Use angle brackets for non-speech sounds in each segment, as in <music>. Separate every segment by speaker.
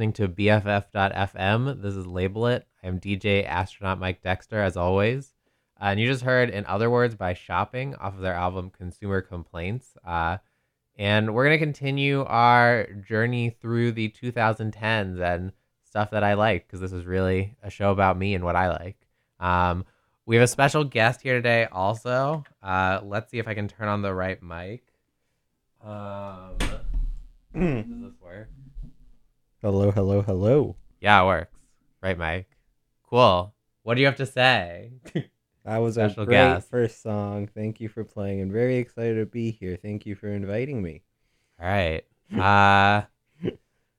Speaker 1: Hello, hello. You're listening to BFF.FM. This is Label It. I'm DJ Astronaut Mike Dexter, as always. Uh, and you just heard In Other Words by Shopping off of their album Consumer Complaints. Uh, and we're going to continue our journey through the 2010s and stuff that I like, because this is really a show about me and what I like. Um, we have a special guest here today, also. Uh, let's see if I can turn on the right mic. Um, does this work?
Speaker 2: Hello, hello, hello.
Speaker 1: Yeah, it works. Right, Mike. Cool. What do you have to say? <laughs>
Speaker 2: That was
Speaker 1: Special
Speaker 2: a great
Speaker 1: guest.
Speaker 2: first song. Thank you for playing. I'm very excited to be here. Thank you for inviting me.
Speaker 1: All right. Uh,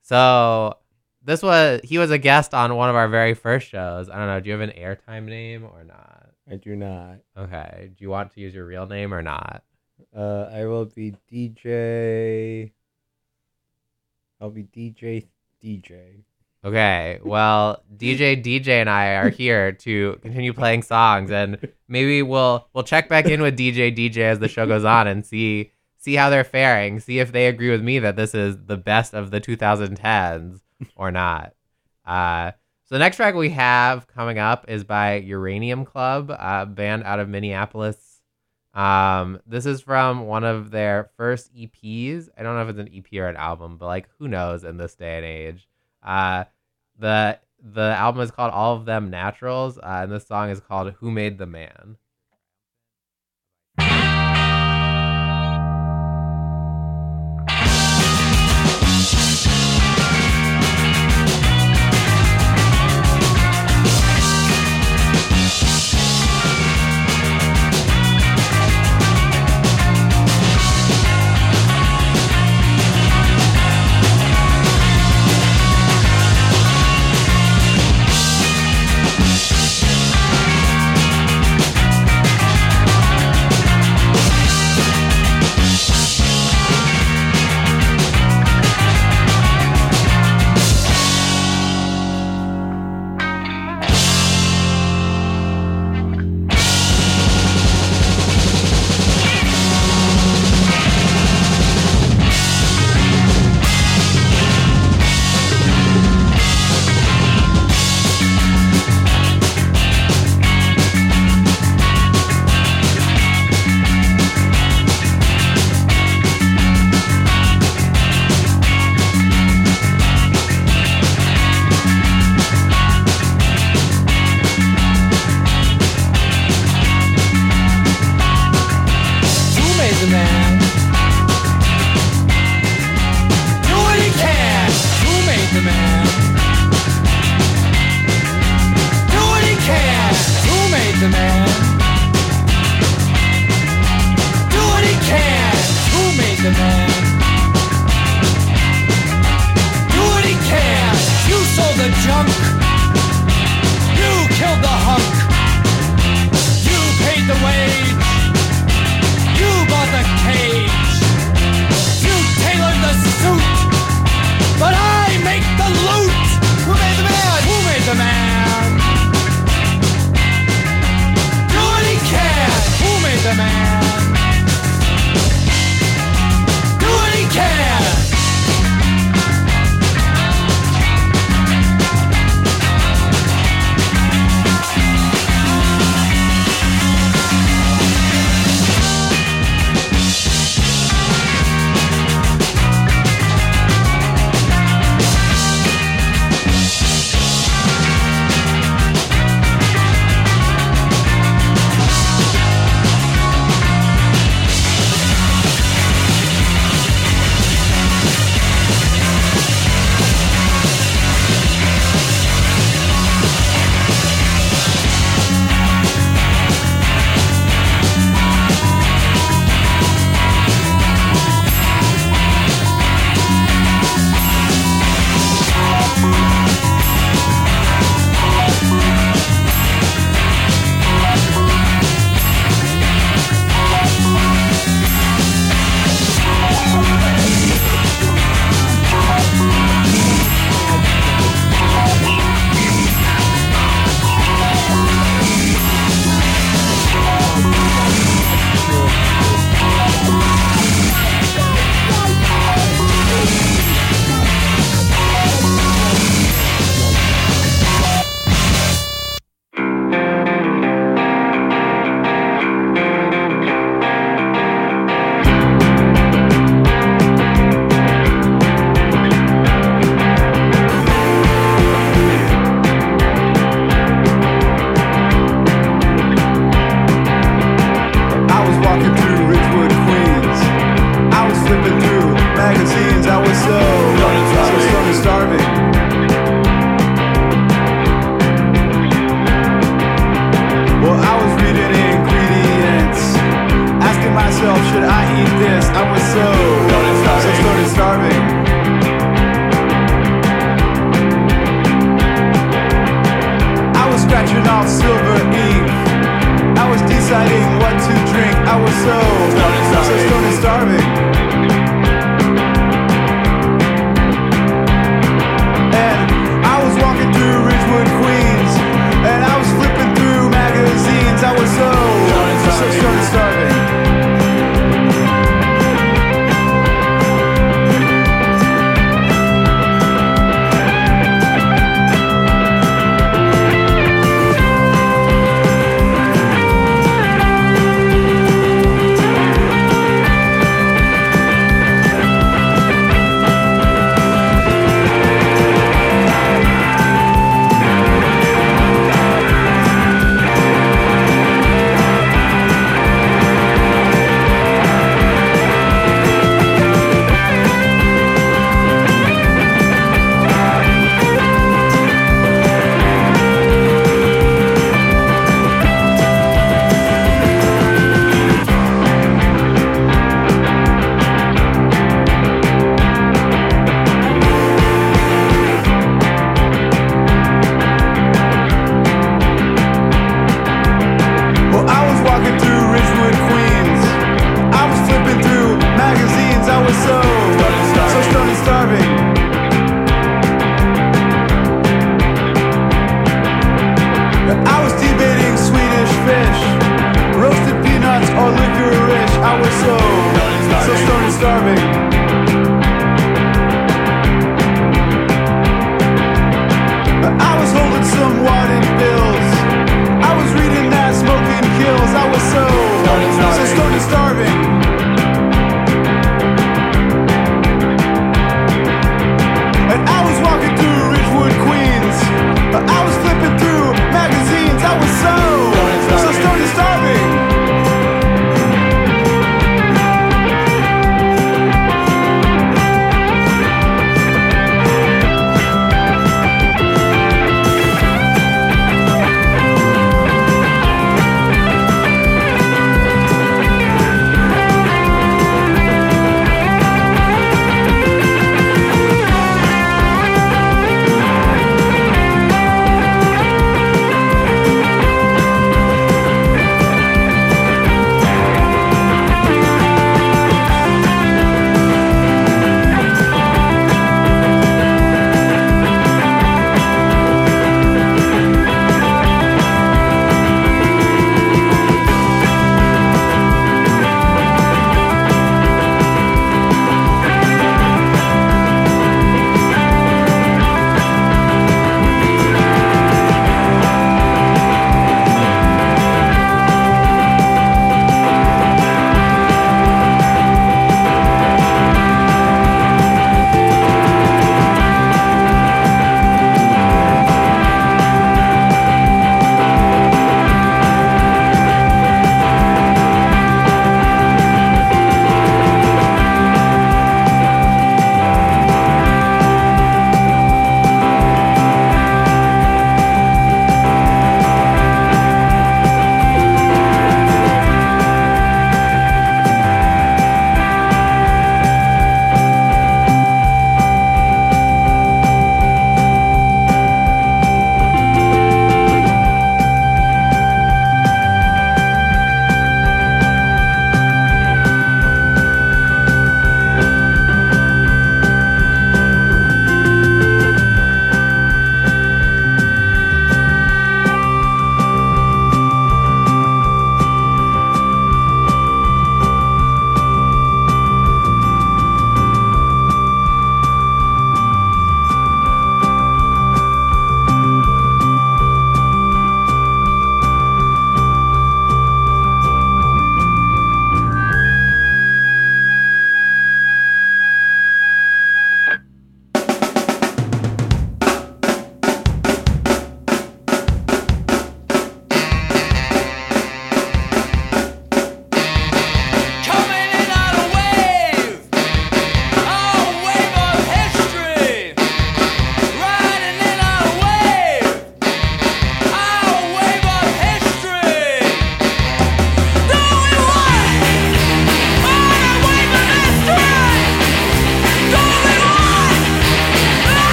Speaker 1: so this was he was a guest on one of our very first shows. I don't know. Do you have an airtime name or not?
Speaker 2: I do not.
Speaker 1: Okay. Do you want to use your real name or not?
Speaker 2: Uh, I will be DJ. I'll be DJ DJ.
Speaker 1: Okay. Well, DJ DJ and I are here to continue playing songs and maybe we'll we'll check back in with DJ DJ as the show goes on and see see how they're faring, see if they agree with me that this is the best of the 2010s or not. Uh so the next track we have coming up is by Uranium Club, a band out of Minneapolis. Um, this is from one of their first EPs. I don't know if it's an EP or an album, but like who knows in this day and age. Uh, the the album is called All of Them Naturals, uh, and this song is called Who Made the Man.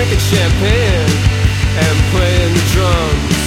Speaker 3: drinking champagne and playing the drums.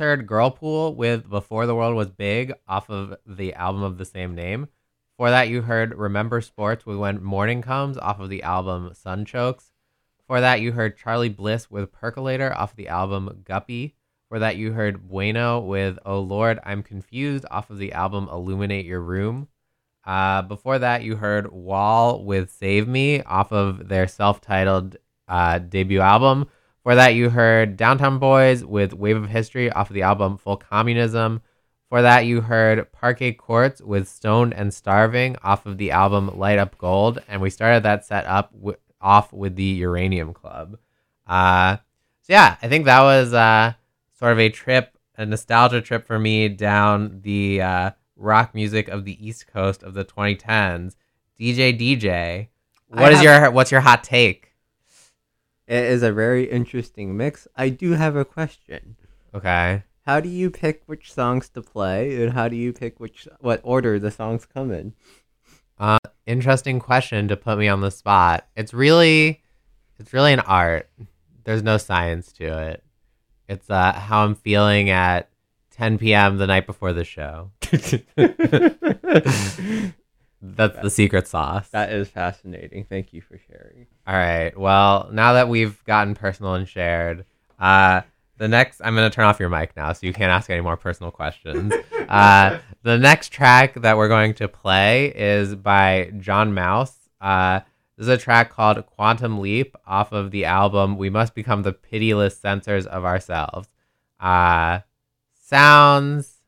Speaker 1: Heard Girlpool with Before the World Was Big off of the album of the same name. For that, you heard Remember Sports with When Morning Comes off of the album Sunchokes. For that, you heard Charly Bliss with Percolator off the album Guppy. For that, you heard Bueno with Oh Lord, I'm Confused off of the album Illuminate Your Room. Uh, before that, you heard Wall with Save Me off of their self titled uh, debut album. For that, you heard Downtown Boys with Wave of History off of the album Full Communism. For that, you heard Parquet Courts with Stoned and Starving off of the album Light Up Gold. And we started that set up w- off with the Uranium Club. Uh, so, yeah, I think that was uh, sort of a trip, a nostalgia trip for me down the uh, rock music of the East Coast of the 2010s. DJ DJ, what
Speaker 2: I
Speaker 1: is
Speaker 2: have-
Speaker 1: your what's your hot take?
Speaker 2: It is a very interesting mix. I do have a question.
Speaker 1: Okay.
Speaker 2: How do you pick which songs to play, and how do you pick which what order the songs come in?
Speaker 1: Uh, interesting question to put me on the spot. It's really, it's really an art. There's no science to it. It's uh, how I'm feeling at 10 p.m. the night before the show. <laughs> <laughs> <laughs> That's the secret sauce.
Speaker 2: That is fascinating. Thank you for sharing.
Speaker 1: All right. Well, now that we've gotten personal and shared, uh, the next I'm gonna turn off your mic now, so you can't ask any more personal questions. <laughs> uh, the next track that we're going to play is by John Maus. Uh, this is a track called Quantum Leap off of the album We Must Become the Pitiless Censors of Ourselves. Uh, sounds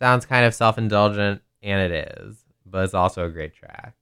Speaker 1: sounds kind of self indulgent, and it is, but it's also a great track.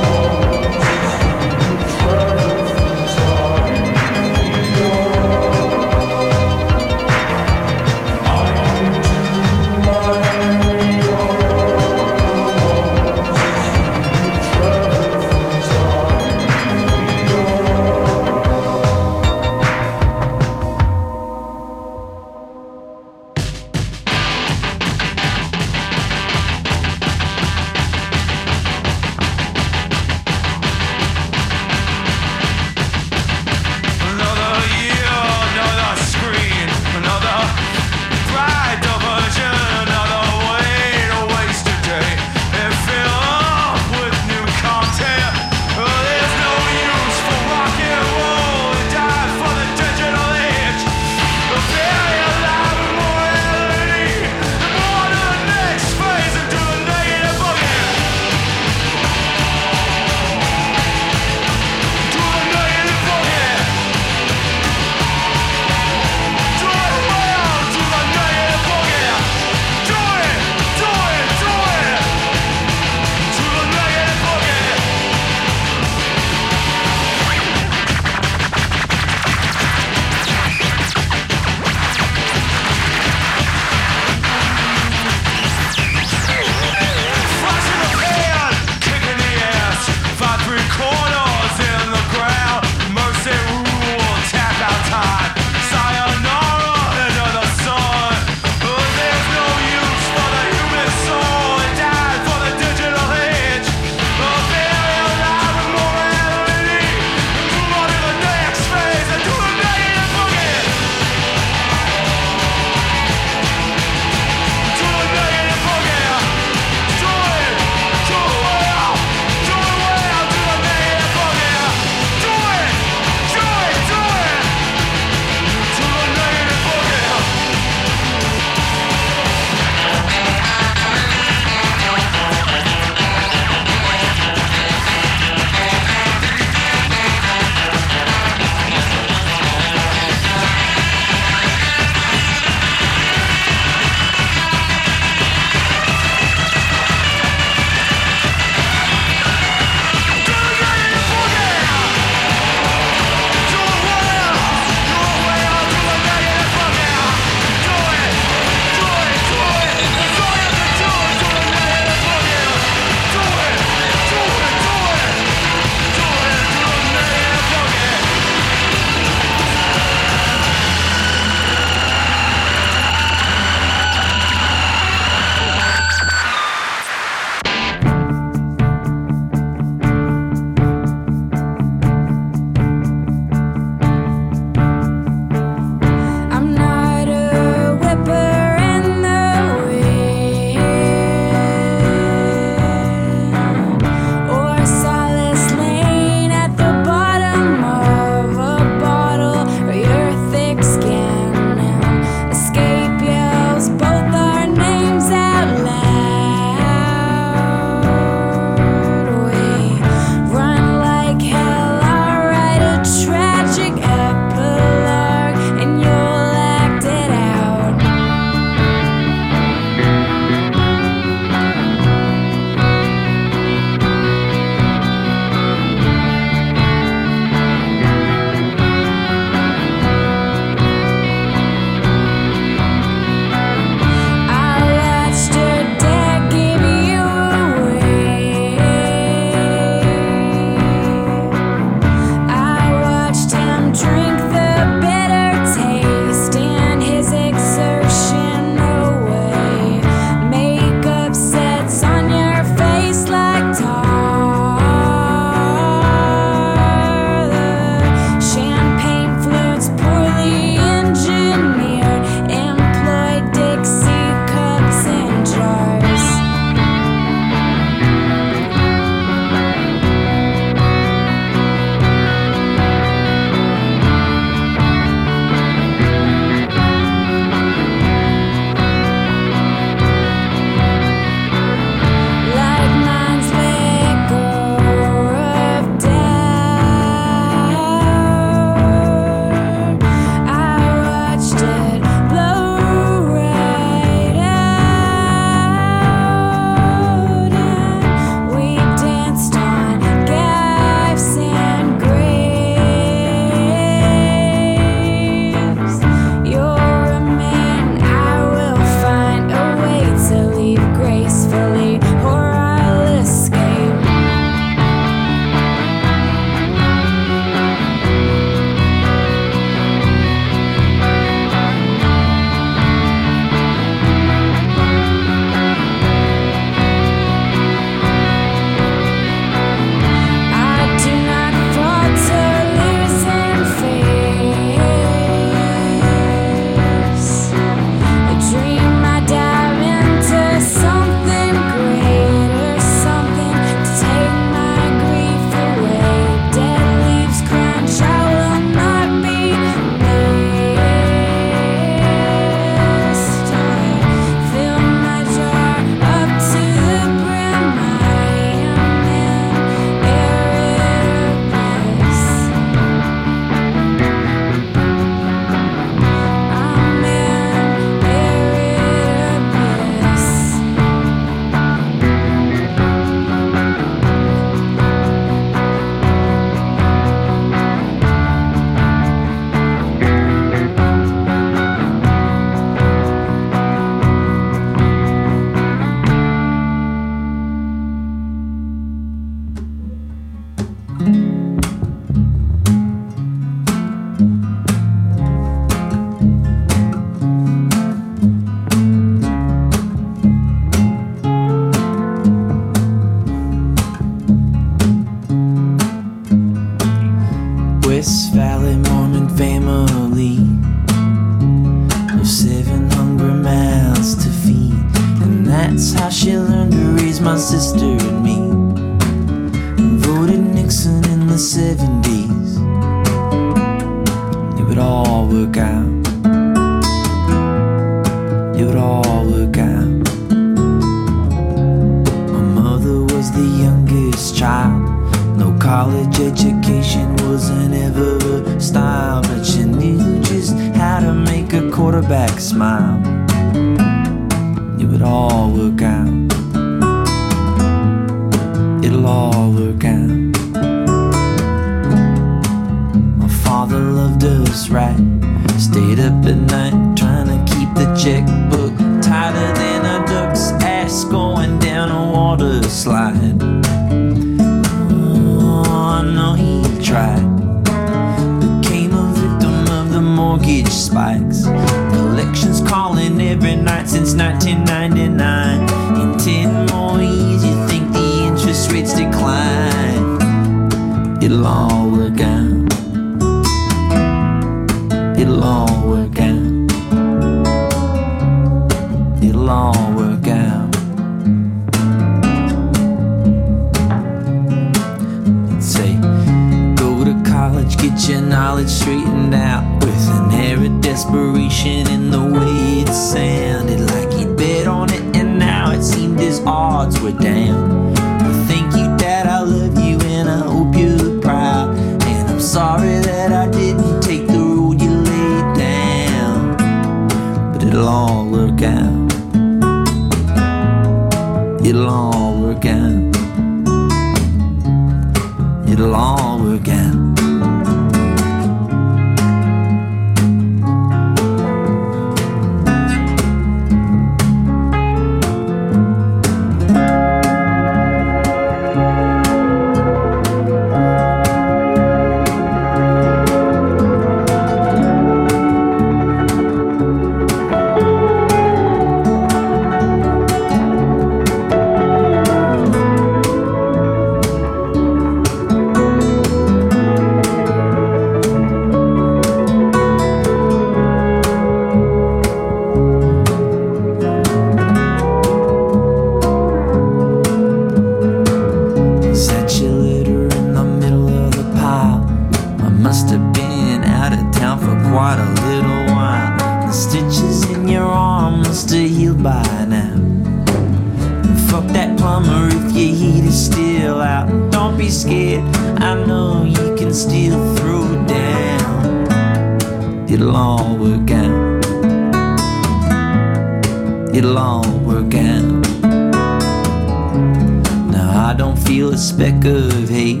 Speaker 4: feel a speck of hate.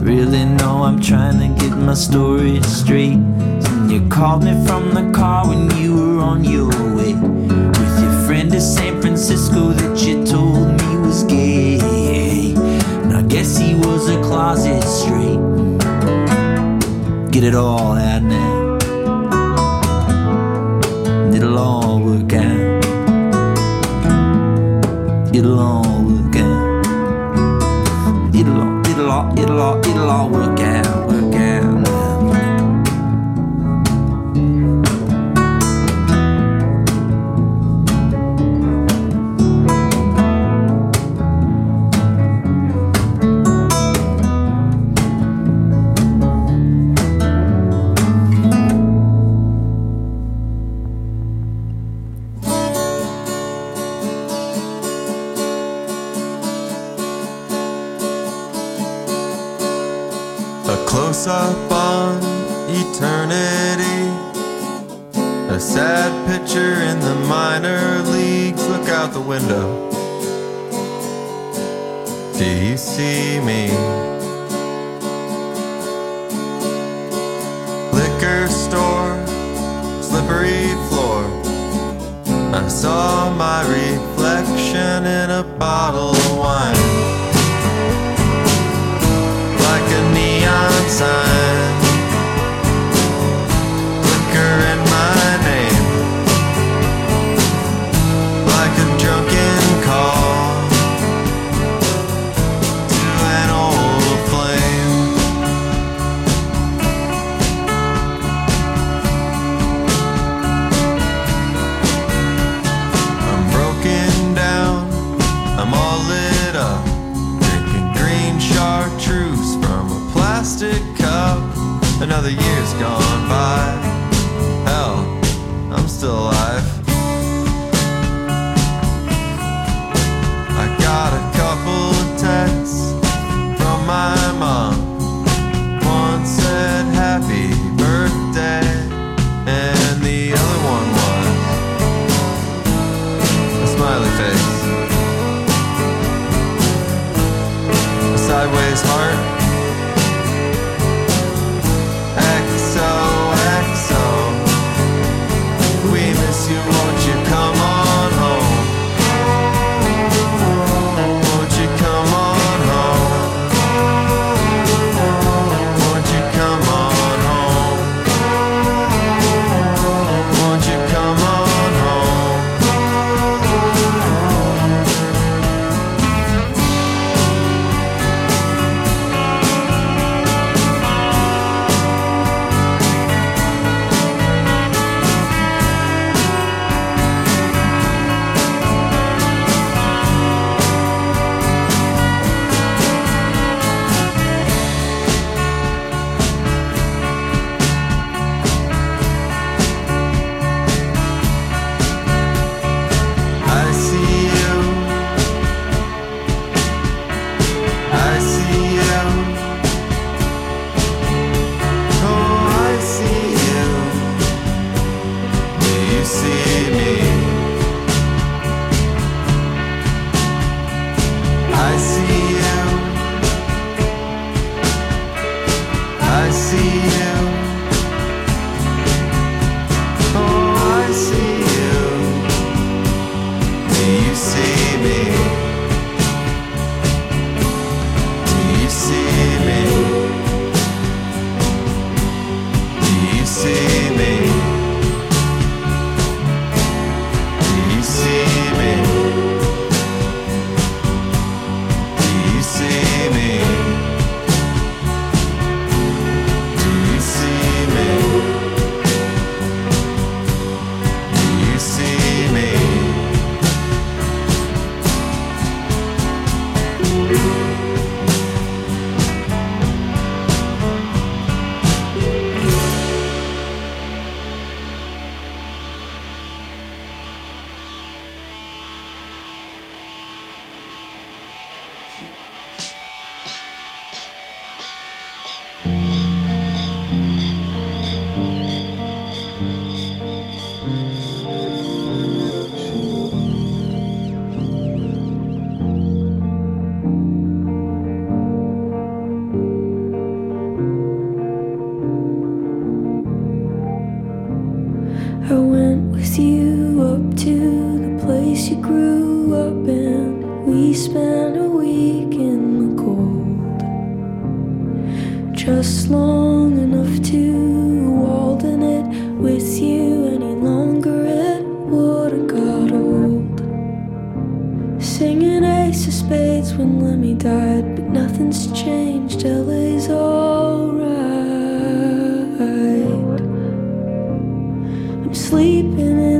Speaker 4: Really, know I'm trying to get my story straight. And you called me from the car when you were on your way. With your friend to San Francisco that you told me was gay. And I guess he was a closet straight. Get it all out now. It'll all work out. It'll all it'll all, it'll all work.
Speaker 5: Another year's gone I see
Speaker 6: sleeping in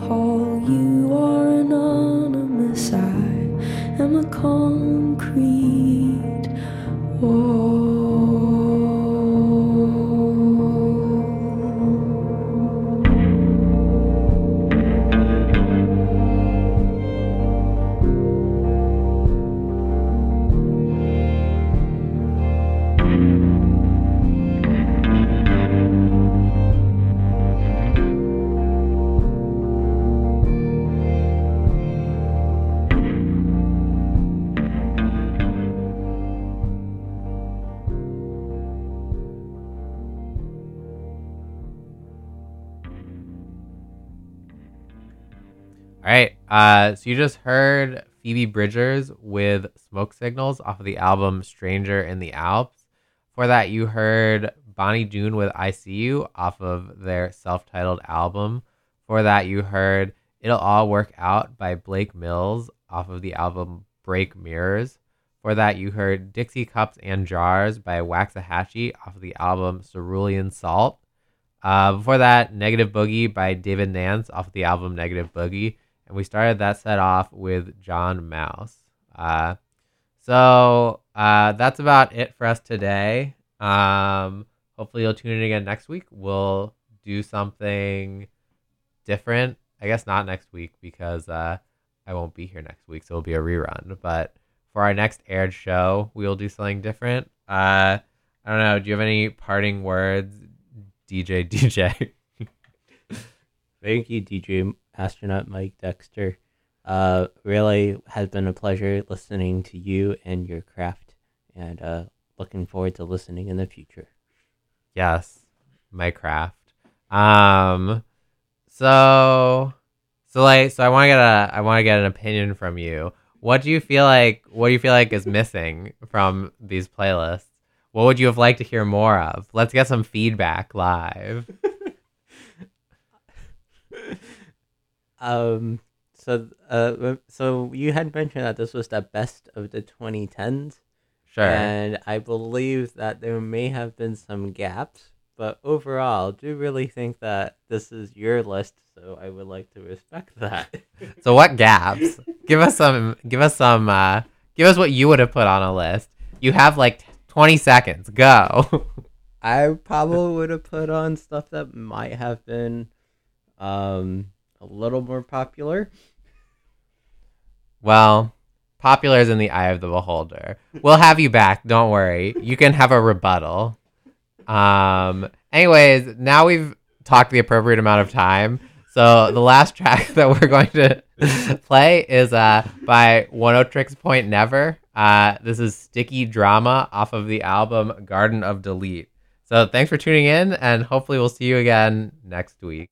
Speaker 6: through
Speaker 1: Uh, so you just heard Phoebe Bridgers with Smoke Signals off of the album Stranger in the Alps. For that, you heard Bonny Doon with I See You off of their self titled album. For that, you heard It'll All Work Out by Blake Mills off of the album Break Mirrors. For that, you heard Dixie Cups and Jars by Waxahatchee off of the album Cerulean Salt. Uh, before that, Negative Boogie by David Nance off of the album Negative Boogie. And we started that set off with John Maus. Uh, so uh, that's about it for us today. Um, hopefully, you'll tune in again next week. We'll do something different. I guess not next week because uh, I won't be here next week, so it'll be a rerun. But for our next aired show, we will do something different. Uh, I don't know. Do you have any parting words, DJ? DJ. <laughs>
Speaker 2: Thank you, DJ Astronaut Mike Dexter. Uh, really has been a pleasure listening to you and your craft, and uh, looking forward to listening in the future.
Speaker 1: yes, my craft. Um, so, so like, so I want to get a, I want to get an opinion from you. What do you feel like? What do you feel like is missing from these playlists? What would you have liked to hear more of? Let's get some feedback live. <laughs>
Speaker 2: Um, so uh, so you had mentioned that this was the best of the 2010s.
Speaker 1: Sure.
Speaker 2: And I believe that there may have been some gaps, but overall, do really think that this is your list, so I would like to respect <laughs> that.
Speaker 1: So what gaps? give us some. Give us some. Uh, give us what you would have put on a list. You have like twenty seconds. Go. <laughs>
Speaker 2: I probably would have put on stuff that might have been um a little more popular.
Speaker 1: well, popular is in the eye of the beholder. We'll have you back. Don't worry. You can have a rebuttal. Um. Anyways, now we've talked the appropriate amount of time. So the last track <laughs> that we're going to <laughs> play is uh by Oneohtrix Point Never. Uh, this is Sticky Drama off of the album Garden of Delete. So thanks for tuning in, and hopefully we'll see you again next week.